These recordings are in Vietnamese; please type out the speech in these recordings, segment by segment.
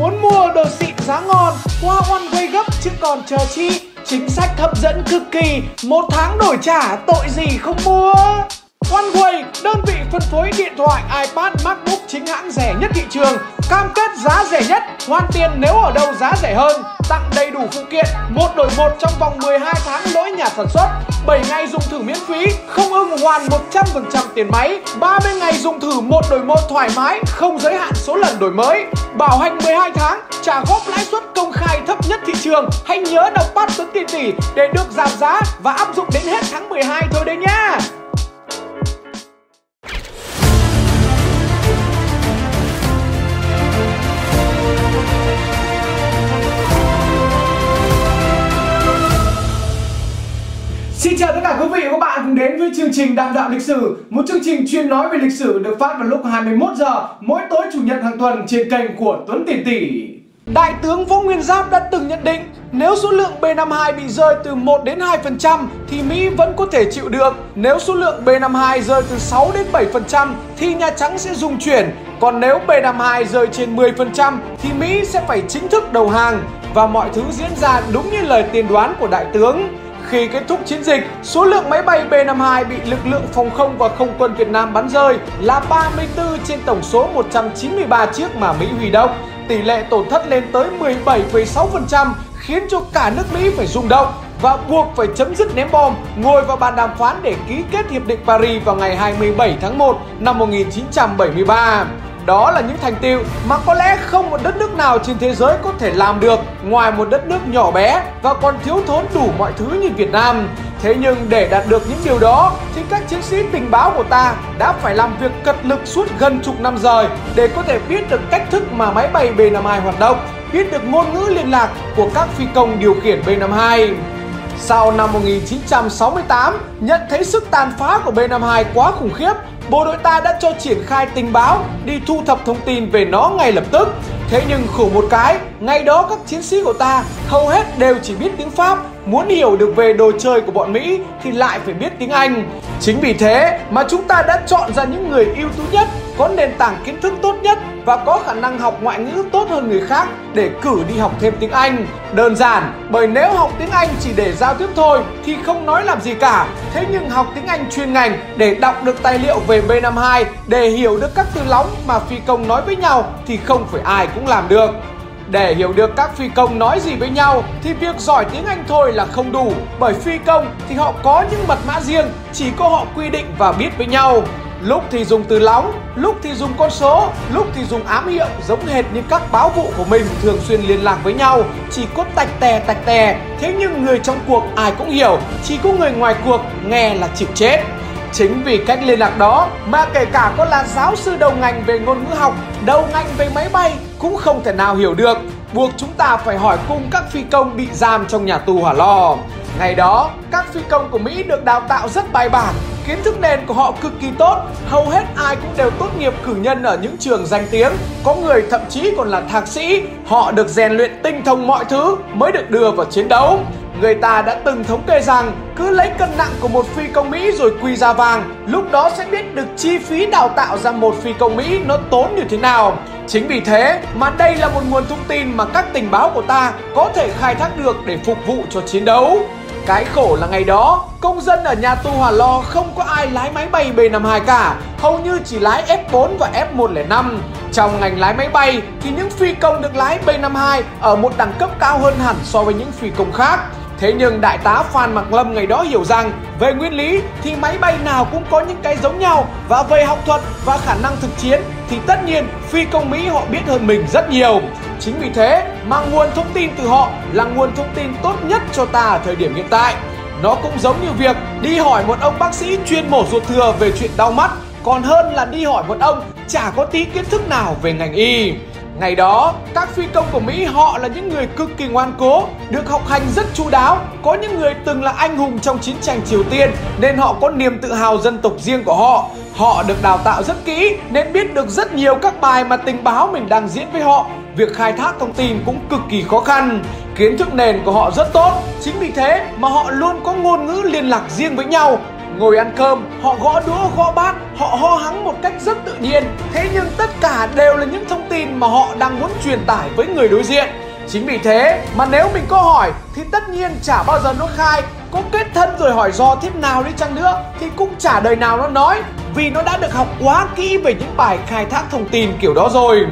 Muốn mua đồ xịn giá ngon, qua One Way gấp chứ còn chờ chi. Chính sách hấp dẫn cực kỳ, một tháng đổi trả tội gì không mua. OneWay, đơn vị phân phối điện thoại, iPad, MacBook chính hãng rẻ nhất thị trường, cam kết giá rẻ nhất, hoàn tiền nếu ở đâu giá rẻ hơn, tặng đầy đủ phụ kiện, một đổi một trong vòng 12 tháng lỗi nhà sản xuất, 7 ngày dùng thử miễn phí, không ưng hoàn 100% tiền máy, 30 ngày dùng thử một đổi một thoải mái, không giới hạn số lần đổi mới, bảo hành 12 tháng, trả góp lãi suất công khai thấp nhất thị trường. Hãy nhớ đọc bắt Tuấn Tiền Tỷ để được giảm giá và áp dụng đến hết tháng 12 thôi đấy nhá. Chào tất cả quý vị và các bạn cùng đến với chương trình Đàm đạo lịch sử, một chương trình chuyên nói về lịch sử được phát vào lúc 21 giờ mỗi tối chủ nhật hàng tuần trên kênh của Tuấn Tỷ Tỷ. Đại tướng Võ Nguyên Giáp đã từng nhận định nếu số lượng B52 bị rơi từ 1 đến 2% thì Mỹ vẫn có thể chịu được. Nếu số lượng B52 rơi từ 6 đến 7% thì Nhà Trắng sẽ dùng chuyển. Còn nếu B52 rơi trên 10% thì Mỹ sẽ phải chính thức đầu hàng. Và mọi thứ diễn ra đúng như lời tiên đoán của đại tướng. Khi kết thúc chiến dịch, số lượng máy bay B-52 bị lực lượng phòng không và không quân Việt Nam bắn rơi là 34 trên tổng số 193 chiếc mà Mỹ huy động. Tỷ lệ tổn thất lên tới 17,6% khiến cho cả nước Mỹ phải rung động và buộc phải chấm dứt ném bom, ngồi vào bàn đàm phán để ký kết Hiệp định Paris vào ngày 27 tháng 1 năm 1973. Đó là những thành tựu mà có lẽ không một đất nước nào trên thế giới có thể làm được ngoài một đất nước nhỏ bé và còn thiếu thốn đủ mọi thứ như Việt Nam. Thế nhưng để đạt được những điều đó thì các chiến sĩ tình báo của ta đã phải làm việc cật lực suốt gần chục năm rồi để có thể biết được cách thức mà máy bay B-52 hoạt động, biết được ngôn ngữ liên lạc của các phi công điều khiển B-52. Sau năm 1968, nhận thấy sức tàn phá của B-52 quá khủng khiếp, bộ đội ta đã cho triển khai tình báo đi thu thập thông tin về nó ngay lập tức. Thế nhưng khổ một cái, ngày đó các chiến sĩ của ta hầu hết đều chỉ biết tiếng Pháp, muốn hiểu được về đồ chơi của bọn Mỹ thì lại phải biết tiếng Anh. Chính vì thế mà chúng ta đã chọn ra những người ưu tú nhất, có nền tảng kiến thức tốt nhất và có khả năng học ngoại ngữ tốt hơn người khác để cử đi học thêm tiếng Anh. Đơn giản, bởi nếu học tiếng Anh chỉ để giao tiếp thôi thì không nói làm gì cả. Thế nhưng học tiếng Anh chuyên ngành để đọc được tài liệu về B52, để hiểu được các từ lóng mà phi công nói với nhau thì không phải ai cũng làm được. Để hiểu được các phi công nói gì với nhau thì việc giỏi tiếng Anh thôi là không đủ bởi phi công thì họ có những mật mã riêng chỉ có họ quy định và biết với nhau. Lúc thì dùng từ lóng, lúc thì dùng con số, lúc thì dùng ám hiệu giống hệt như các báo vụ của mình thường xuyên liên lạc với nhau, chỉ có tạch tè tạch tè. Thế nhưng người trong cuộc ai cũng hiểu, chỉ có người ngoài cuộc nghe là chịu chết. Chính vì cách liên lạc đó mà kể cả có là giáo sư đầu ngành về ngôn ngữ học, đầu ngành về máy bay cũng không thể nào hiểu được, buộc chúng ta phải hỏi cung các phi công bị giam trong nhà tù hỏa lò. Ngày đó, các phi công của Mỹ được đào tạo rất bài bản, kiến thức nền của họ cực kỳ tốt, hầu hết ai cũng đều tốt nghiệp cử nhân ở những trường danh tiếng, có người thậm chí còn là thạc sĩ, họ được rèn luyện tinh thông mọi thứ mới được đưa vào chiến đấu. Người ta đã từng thống kê rằng cứ lấy cân nặng của một phi công Mỹ rồi quy ra vàng, lúc đó sẽ biết được chi phí đào tạo ra một phi công Mỹ nó tốn như thế nào. Chính vì thế mà đây là một nguồn thông tin mà các tình báo của ta có thể khai thác được để phục vụ cho chiến đấu. Cái khổ là ngày đó, công dân ở nhà tù Hòa lo không có ai lái máy bay B-52 cả, hầu như chỉ lái F4 và F105. Trong ngành lái máy bay thì những phi công được lái B-52 ở một đẳng cấp cao hơn hẳn so với những phi công khác. Thế nhưng đại tá Phan Mạc Lâm ngày đó hiểu rằng, về nguyên lý thì máy bay nào cũng có những cái giống nhau và về học thuật và khả năng thực chiến thì tất nhiên phi công Mỹ họ biết hơn mình rất nhiều. Chính vì thế mà nguồn thông tin từ họ là nguồn thông tin tốt nhất cho ta ở thời điểm hiện tại. Nó cũng giống như việc đi hỏi một ông bác sĩ chuyên mổ ruột thừa về chuyện đau mắt, còn hơn là đi hỏi một ông chả có tí kiến thức nào về ngành y. Ngày đó, các phi công của Mỹ họ là những người cực kỳ ngoan cố, được học hành rất chu đáo. Có những người từng là anh hùng trong chiến tranh Triều Tiên nên họ có niềm tự hào dân tộc riêng của họ. Họ được đào tạo rất kỹ nên biết được rất nhiều các bài mà tình báo mình đang diễn với họ. Việc khai thác thông tin cũng cực kỳ khó khăn. Kiến thức nền của họ rất tốt. Chính vì thế mà họ luôn có ngôn ngữ liên lạc riêng với nhau ngồi ăn cơm, họ gõ đũa gõ bát, họ ho hắng một cách rất tự nhiên. Thế nhưng tất cả đều là những thông mà họ đang muốn truyền tải với người đối diện. Chính vì thế mà nếu mình có hỏi thì tất nhiên chả bao giờ nó khai Có kết thân rồi hỏi do thế nào đi chăng nữa thì cũng chả đời nào nó nói, Vì nó đã được học quá kỹ về những bài khai thác thông tin kiểu đó rồi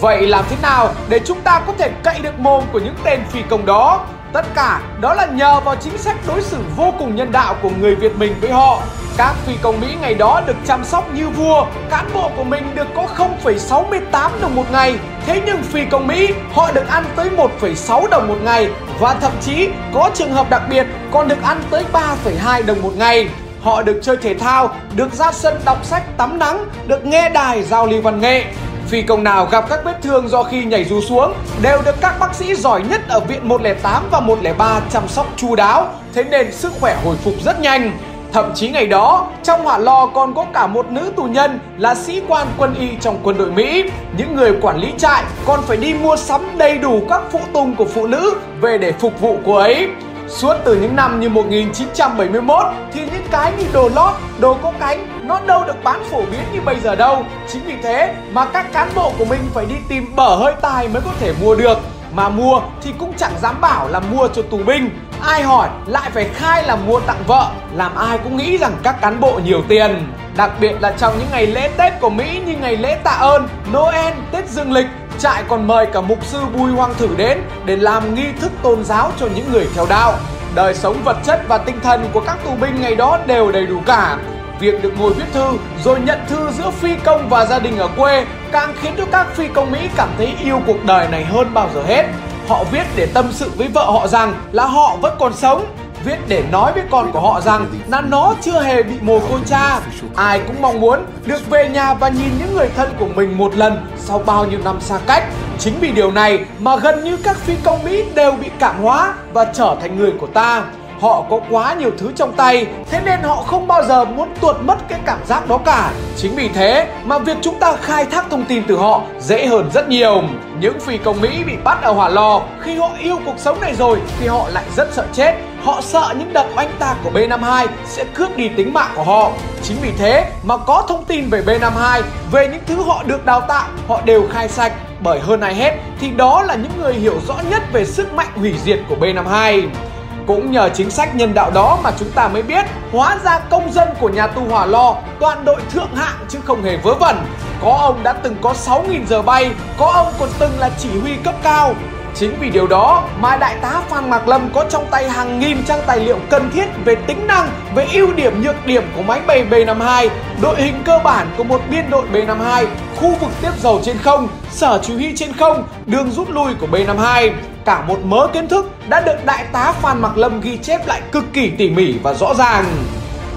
Vậy làm thế nào để chúng ta có thể cậy được mồm của những tên phi công đó? Tất cả đó là nhờ vào chính sách đối xử vô cùng nhân đạo của người Việt mình với họ. Các phi công Mỹ ngày đó được chăm sóc như vua, cán bộ của mình được có 0,68 đồng một ngày. Thế nhưng phi công Mỹ họ được ăn tới 1,6 đồng một ngày và thậm chí có trường hợp đặc biệt còn được ăn tới 3,2 đồng một ngày. Họ được chơi thể thao, được ra sân đọc sách tắm nắng, được nghe đài giao lưu văn nghệ. Phi công nào gặp các vết thương do khi nhảy dù xuống đều được các bác sĩ giỏi nhất ở viện 108 và 103 chăm sóc chu đáo, thế nên sức khỏe hồi phục rất nhanh. Thậm chí ngày đó, trong hỏa lò còn có cả một nữ tù nhân là sĩ quan quân y trong quân đội Mỹ. Những người quản lý trại còn phải đi mua sắm đầy đủ các phụ tùng của phụ nữ về để phục vụ cô ấy. Suốt từ những năm như 1971 thì những cái như đồ lót, đồ có cánh nó đâu được bán phổ biến như bây giờ đâu. Chính vì thế mà các cán bộ của mình phải đi tìm bở hơi tài mới có thể mua được. Mà mua thì cũng chẳng dám bảo là mua cho tù binh Ai hỏi lại phải khai là mua tặng vợ Làm ai cũng nghĩ rằng các cán bộ nhiều tiền Đặc biệt là trong những ngày lễ Tết của Mỹ như ngày lễ tạ ơn, Noel, Tết Dương lịch Trại còn mời cả mục sư Bùi Hoang Thử đến để làm nghi thức tôn giáo cho những người theo đạo. Đời sống vật chất và tinh thần của các tù binh ngày đó đều đầy đủ cả. Việc được ngồi viết thư rồi nhận thư giữa phi công và gia đình ở quê càng khiến cho các phi công Mỹ cảm thấy yêu cuộc đời này hơn bao giờ hết. Họ viết để tâm sự với vợ họ rằng là họ vẫn còn sống viết để nói với con của họ rằng là nó chưa hề bị mồ côi cha. Ai cũng mong muốn được về nhà và nhìn những người thân của mình một lần sau bao nhiêu năm xa cách. Chính vì điều này mà gần như các phi công Mỹ đều bị cảm hóa và trở thành người của ta. Họ có quá nhiều thứ trong tay, Thế nên họ không bao giờ muốn tuột mất cái cảm giác đó cả Chính vì thế mà việc chúng ta khai thác thông tin từ họ dễ hơn rất nhiều Những phi công Mỹ bị bắt ở hỏa lò Khi họ yêu cuộc sống này rồi thì họ lại rất sợ chết Họ sợ những đợt oanh tạc của B-52 sẽ cướp đi tính mạng của họ Chính vì thế mà có thông tin về B-52 Về những thứ họ được đào tạo Họ đều khai sạch bởi hơn ai hết thì đó là những người hiểu rõ nhất về sức mạnh hủy diệt của B-52 cũng nhờ chính sách nhân đạo đó mà chúng ta mới biết hóa ra công dân của nhà tù hỏa lò toàn đội thượng hạng chứ không hề vớ vẩn. Có ông đã từng có 6.000 giờ bay, có ông còn từng là chỉ huy cấp cao. Chính vì điều đó mà đại tá Phan Mạc Lâm có trong tay hàng nghìn trang tài liệu cần thiết về tính năng, về ưu điểm nhược điểm của máy bay B-52, đội hình cơ bản của một biên đội B-52, khu vực tiếp dầu trên không, sở chỉ huy trên không, đường rút lui của B-52 cả một mớ kiến thức đã được đại tá Phan Mạc Lâm ghi chép lại cực kỳ tỉ mỉ và rõ ràng.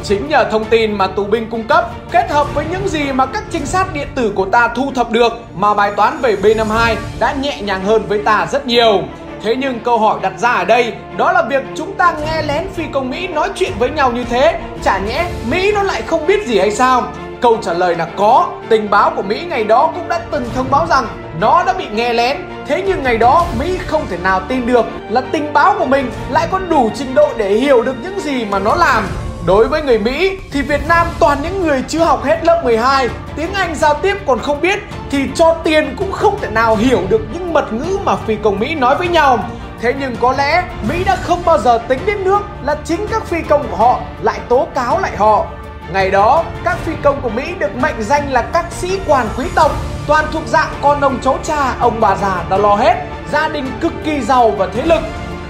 Chính nhờ thông tin mà tù binh cung cấp, kết hợp với những gì mà các trinh sát điện tử của ta thu thập được mà bài toán về B52 đã nhẹ nhàng hơn với ta rất nhiều. Thế nhưng câu hỏi đặt ra ở đây, đó là việc chúng ta nghe lén phi công Mỹ nói chuyện với nhau như thế, Chả nhẽ Mỹ nó lại không biết gì hay sao? Câu trả lời là có Tình báo của Mỹ ngày đó cũng đã từng thông báo rằng nó đã bị nghe lén Thế nhưng ngày đó, Mỹ không thể nào tin được là tình báo của mình lại có đủ trình độ để hiểu được những gì mà nó làm Đối với người Mỹ thì Việt Nam toàn những người chưa học hết lớp 12 Tiếng Anh giao tiếp còn không biết Thì cho tiền cũng không thể nào hiểu được những mật ngữ mà phi công Mỹ nói với nhau. Thế nhưng có lẽ Mỹ đã không bao giờ tính đến nước là chính các phi công của họ lại tố cáo lại họ. Ngày đó, các phi công của Mỹ được mệnh danh là các sĩ quan quý tộc Toàn thuộc dạng con ông cháu cha, ông bà già đã lo hết Gia đình cực kỳ giàu và thế lực.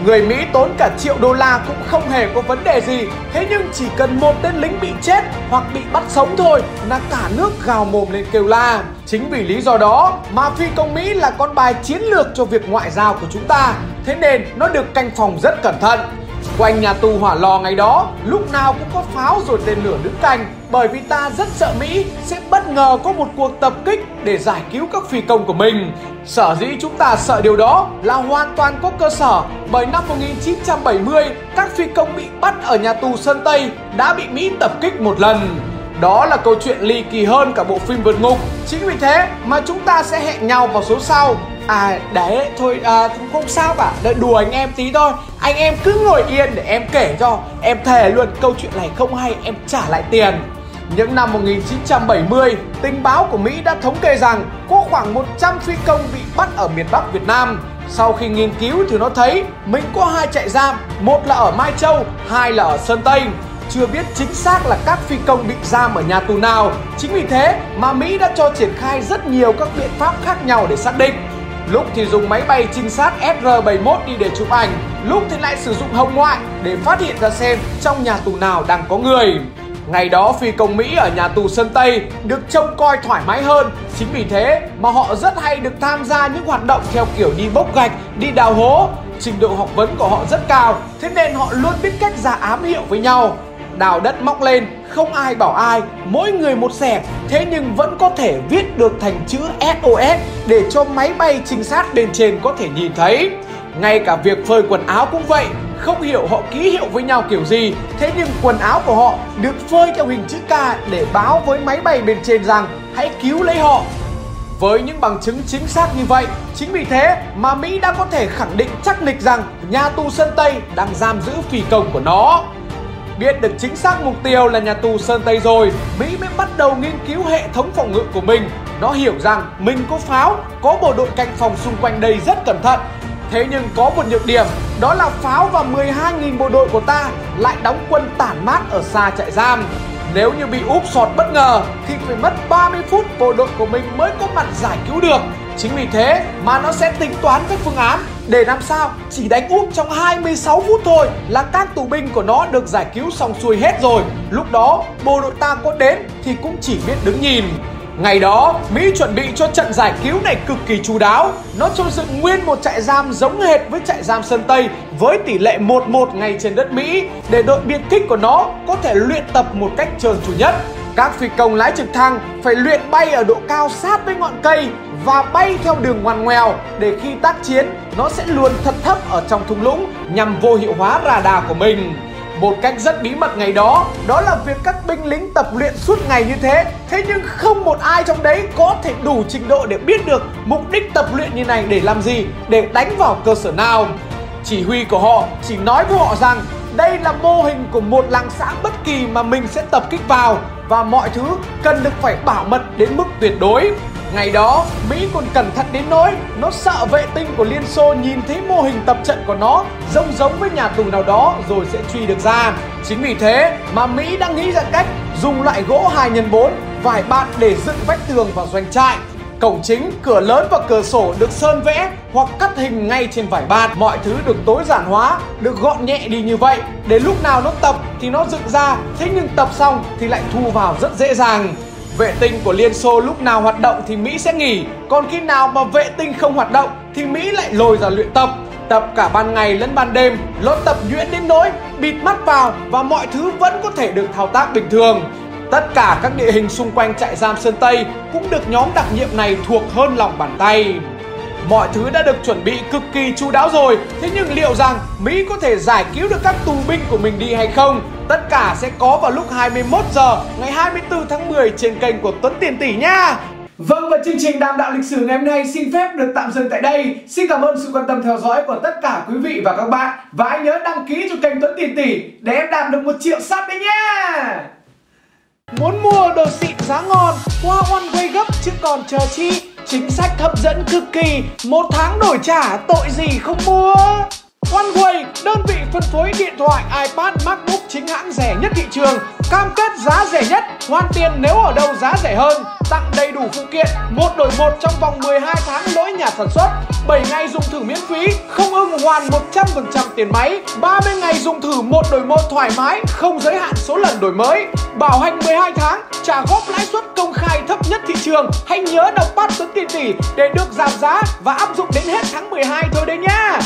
Người Mỹ tốn cả triệu đô la cũng không hề có vấn đề gì. Thế nhưng chỉ cần một tên lính bị chết hoặc bị bắt sống thôi là cả nước gào mồm lên kêu la. Chính vì lý do đó mà phi công Mỹ là con bài chiến lược cho việc ngoại giao của chúng ta. Thế nên nó được canh phòng rất cẩn thận. Quanh nhà tù hỏa lò ngày đó, lúc nào cũng có pháo rồi tên lửa đứng canh bởi vì ta rất sợ Mỹ sẽ bất ngờ có một cuộc tập kích để giải cứu các phi công của mình. Sở dĩ chúng ta sợ điều đó là hoàn toàn có cơ sở bởi năm 1970 các phi công bị bắt ở nhà tù Sơn Tây đã bị Mỹ tập kích một lần. Đó là câu chuyện ly kỳ hơn cả bộ phim vượt ngục. Chính vì thế mà chúng ta sẽ hẹn nhau vào số sau À đấy thôi à, không sao cả Đợi đùa anh em tí thôi Anh em cứ ngồi yên để em kể cho Em thề luôn câu chuyện này không hay em trả lại tiền những năm 1970, tình báo của Mỹ đã thống kê rằng có khoảng 100 phi công bị bắt ở miền Bắc Việt Nam. Sau khi nghiên cứu thì nó thấy mình có hai trại giam, một là ở Mai Châu, hai là ở Sơn Tây. Chưa biết chính xác là các phi công bị giam ở nhà tù nào. Chính vì thế mà Mỹ đã cho triển khai rất nhiều các biện pháp khác nhau để xác định. Lúc thì dùng máy bay trinh sát SR-71 đi để chụp ảnh, lúc thì lại sử dụng hồng ngoại để phát hiện ra xem trong nhà tù nào đang có người. Ngày đó phi công Mỹ ở nhà tù Sơn Tây được trông coi thoải mái hơn Chính vì thế mà họ rất hay được tham gia những hoạt động theo kiểu đi bốc gạch, đi đào hố Trình độ học vấn của họ rất cao Thế nên họ luôn biết cách ra ám hiệu với nhau Đào đất móc lên, không ai bảo ai, mỗi người một xẻ. Thế nhưng vẫn có thể viết được thành chữ SOS để cho máy bay trinh sát bên trên có thể nhìn thấy. Ngay cả việc phơi quần áo cũng vậy không hiểu họ ký hiệu với nhau kiểu gì. Thế nhưng quần áo của họ được phơi theo hình chữ K để báo với máy bay bên trên rằng hãy cứu lấy họ. Với những bằng chứng chính xác như vậy, chính vì thế mà Mỹ đã có thể khẳng định chắc nịch rằng nhà tù Sơn Tây đang giam giữ phi công của nó. Biết được chính xác mục tiêu là nhà tù Sơn Tây rồi, Mỹ mới bắt đầu nghiên cứu hệ thống phòng ngự của mình. Nó hiểu rằng mình có pháo, có bộ đội canh phòng xung quanh đây rất cẩn thận Thế nhưng có một nhược điểm, đó là pháo và 12.000 bộ đội của ta lại đóng quân tản mát ở xa trại giam. Nếu như bị úp sọt bất ngờ thì phải mất 30 phút bộ đội của mình mới có mặt giải cứu được. Chính vì thế mà nó sẽ tính toán các phương án để làm sao chỉ đánh úp trong 26 phút thôi là các tù binh của nó được giải cứu xong xuôi hết rồi. Lúc đó bộ đội ta có đến thì cũng chỉ biết đứng nhìn. Ngày đó, Mỹ chuẩn bị cho trận giải cứu này cực kỳ chú đáo. Nó cho dựng nguyên một trại giam giống hệt với trại giam Sơn Tây với tỷ lệ 1-1 ngay trên đất Mỹ để đội biệt kích của nó có thể luyện tập một cách trơn tru nhất. Các phi công lái trực thăng phải luyện bay ở độ cao sát với ngọn cây và bay theo đường ngoằn ngoèo để khi tác chiến, nó sẽ luôn thật thấp ở trong thung lũng, nhằm vô hiệu hóa radar của mình. Một cách rất bí mật ngày đó Đó là việc các binh lính tập luyện suốt ngày như thế Thế nhưng không một ai trong đấy có thể đủ trình độ để biết được Mục đích tập luyện như này để làm gì, Để đánh vào cơ sở nào Chỉ huy của họ chỉ nói với họ rằng đây là mô hình của một làng xã bất kỳ mà mình sẽ tập kích vào và mọi thứ cần được phải bảo mật đến mức tuyệt đối. Ngày đó, Mỹ còn cẩn thận đến nỗi nó sợ vệ tinh của Liên Xô nhìn thấy mô hình tập trận của nó giống giống với nhà tù nào đó rồi sẽ truy được ra. Chính vì thế mà Mỹ đang nghĩ ra cách dùng loại gỗ 2 x 4 vải bạt để dựng vách tường vào doanh trại Cổng chính, cửa lớn và cửa sổ được sơn vẽ hoặc cắt hình ngay trên vải bạt. Mọi thứ được tối giản hóa, được gọn nhẹ đi như vậy. Để lúc nào nó tập thì nó dựng ra, thế nhưng tập xong thì lại thu vào rất dễ dàng. Vệ tinh của Liên Xô lúc nào hoạt động thì Mỹ sẽ nghỉ, còn khi nào mà vệ tinh không hoạt động thì Mỹ lại lôi ra luyện tập. Tập cả ban ngày lẫn ban đêm, lốt tập nhuyễn đến nỗi bịt mắt vào và mọi thứ vẫn có thể được thao tác bình thường. Tất cả các địa hình xung quanh trại giam Sơn Tây cũng được nhóm đặc nhiệm này thuộc hơn lòng bàn tay. Mọi thứ đã được chuẩn bị cực kỳ chu đáo rồi, thế nhưng liệu rằng Mỹ có thể giải cứu được các tù binh của mình đi hay không? Tất cả sẽ có vào lúc 21 giờ ngày 24 tháng 10 trên kênh của Tuấn Tiền Tỷ nha. Vâng và chương trình Đàm Đạo Lịch Sử ngày hôm nay xin phép được tạm dừng tại đây. Xin cảm ơn sự quan tâm theo dõi của tất cả quý vị và các bạn. Và hãy nhớ đăng ký cho kênh Tuấn Tiền Tỷ để em đạt được một triệu sub đấy nha. Muốn mua đồ xịn giá ngon, qua One Way gấp chứ còn chờ chi. Chính sách hấp dẫn cực kỳ, một tháng đổi trả tội gì không mua. OneWay, đơn vị phân phối điện thoại, iPad, MacBook chính hãng rẻ nhất thị trường, cam kết giá rẻ nhất, hoàn tiền nếu ở đâu giá rẻ hơn, tặng đầy đủ phụ kiện, một đổi một trong vòng 12 tháng lỗi nhà sản xuất, 7 ngày dùng thử miễn phí, không ưng hoàn 100% tiền máy, 30 ngày dùng thử một đổi một thoải mái, không giới hạn số lần đổi mới, bảo hành 12 tháng, trả góp lãi suất công khai thấp nhất thị trường. Hãy nhớ đọc bắt Tuấn Tiền Tỷ để được giảm giá và áp dụng đến hết tháng 12 thôi đấy nhá.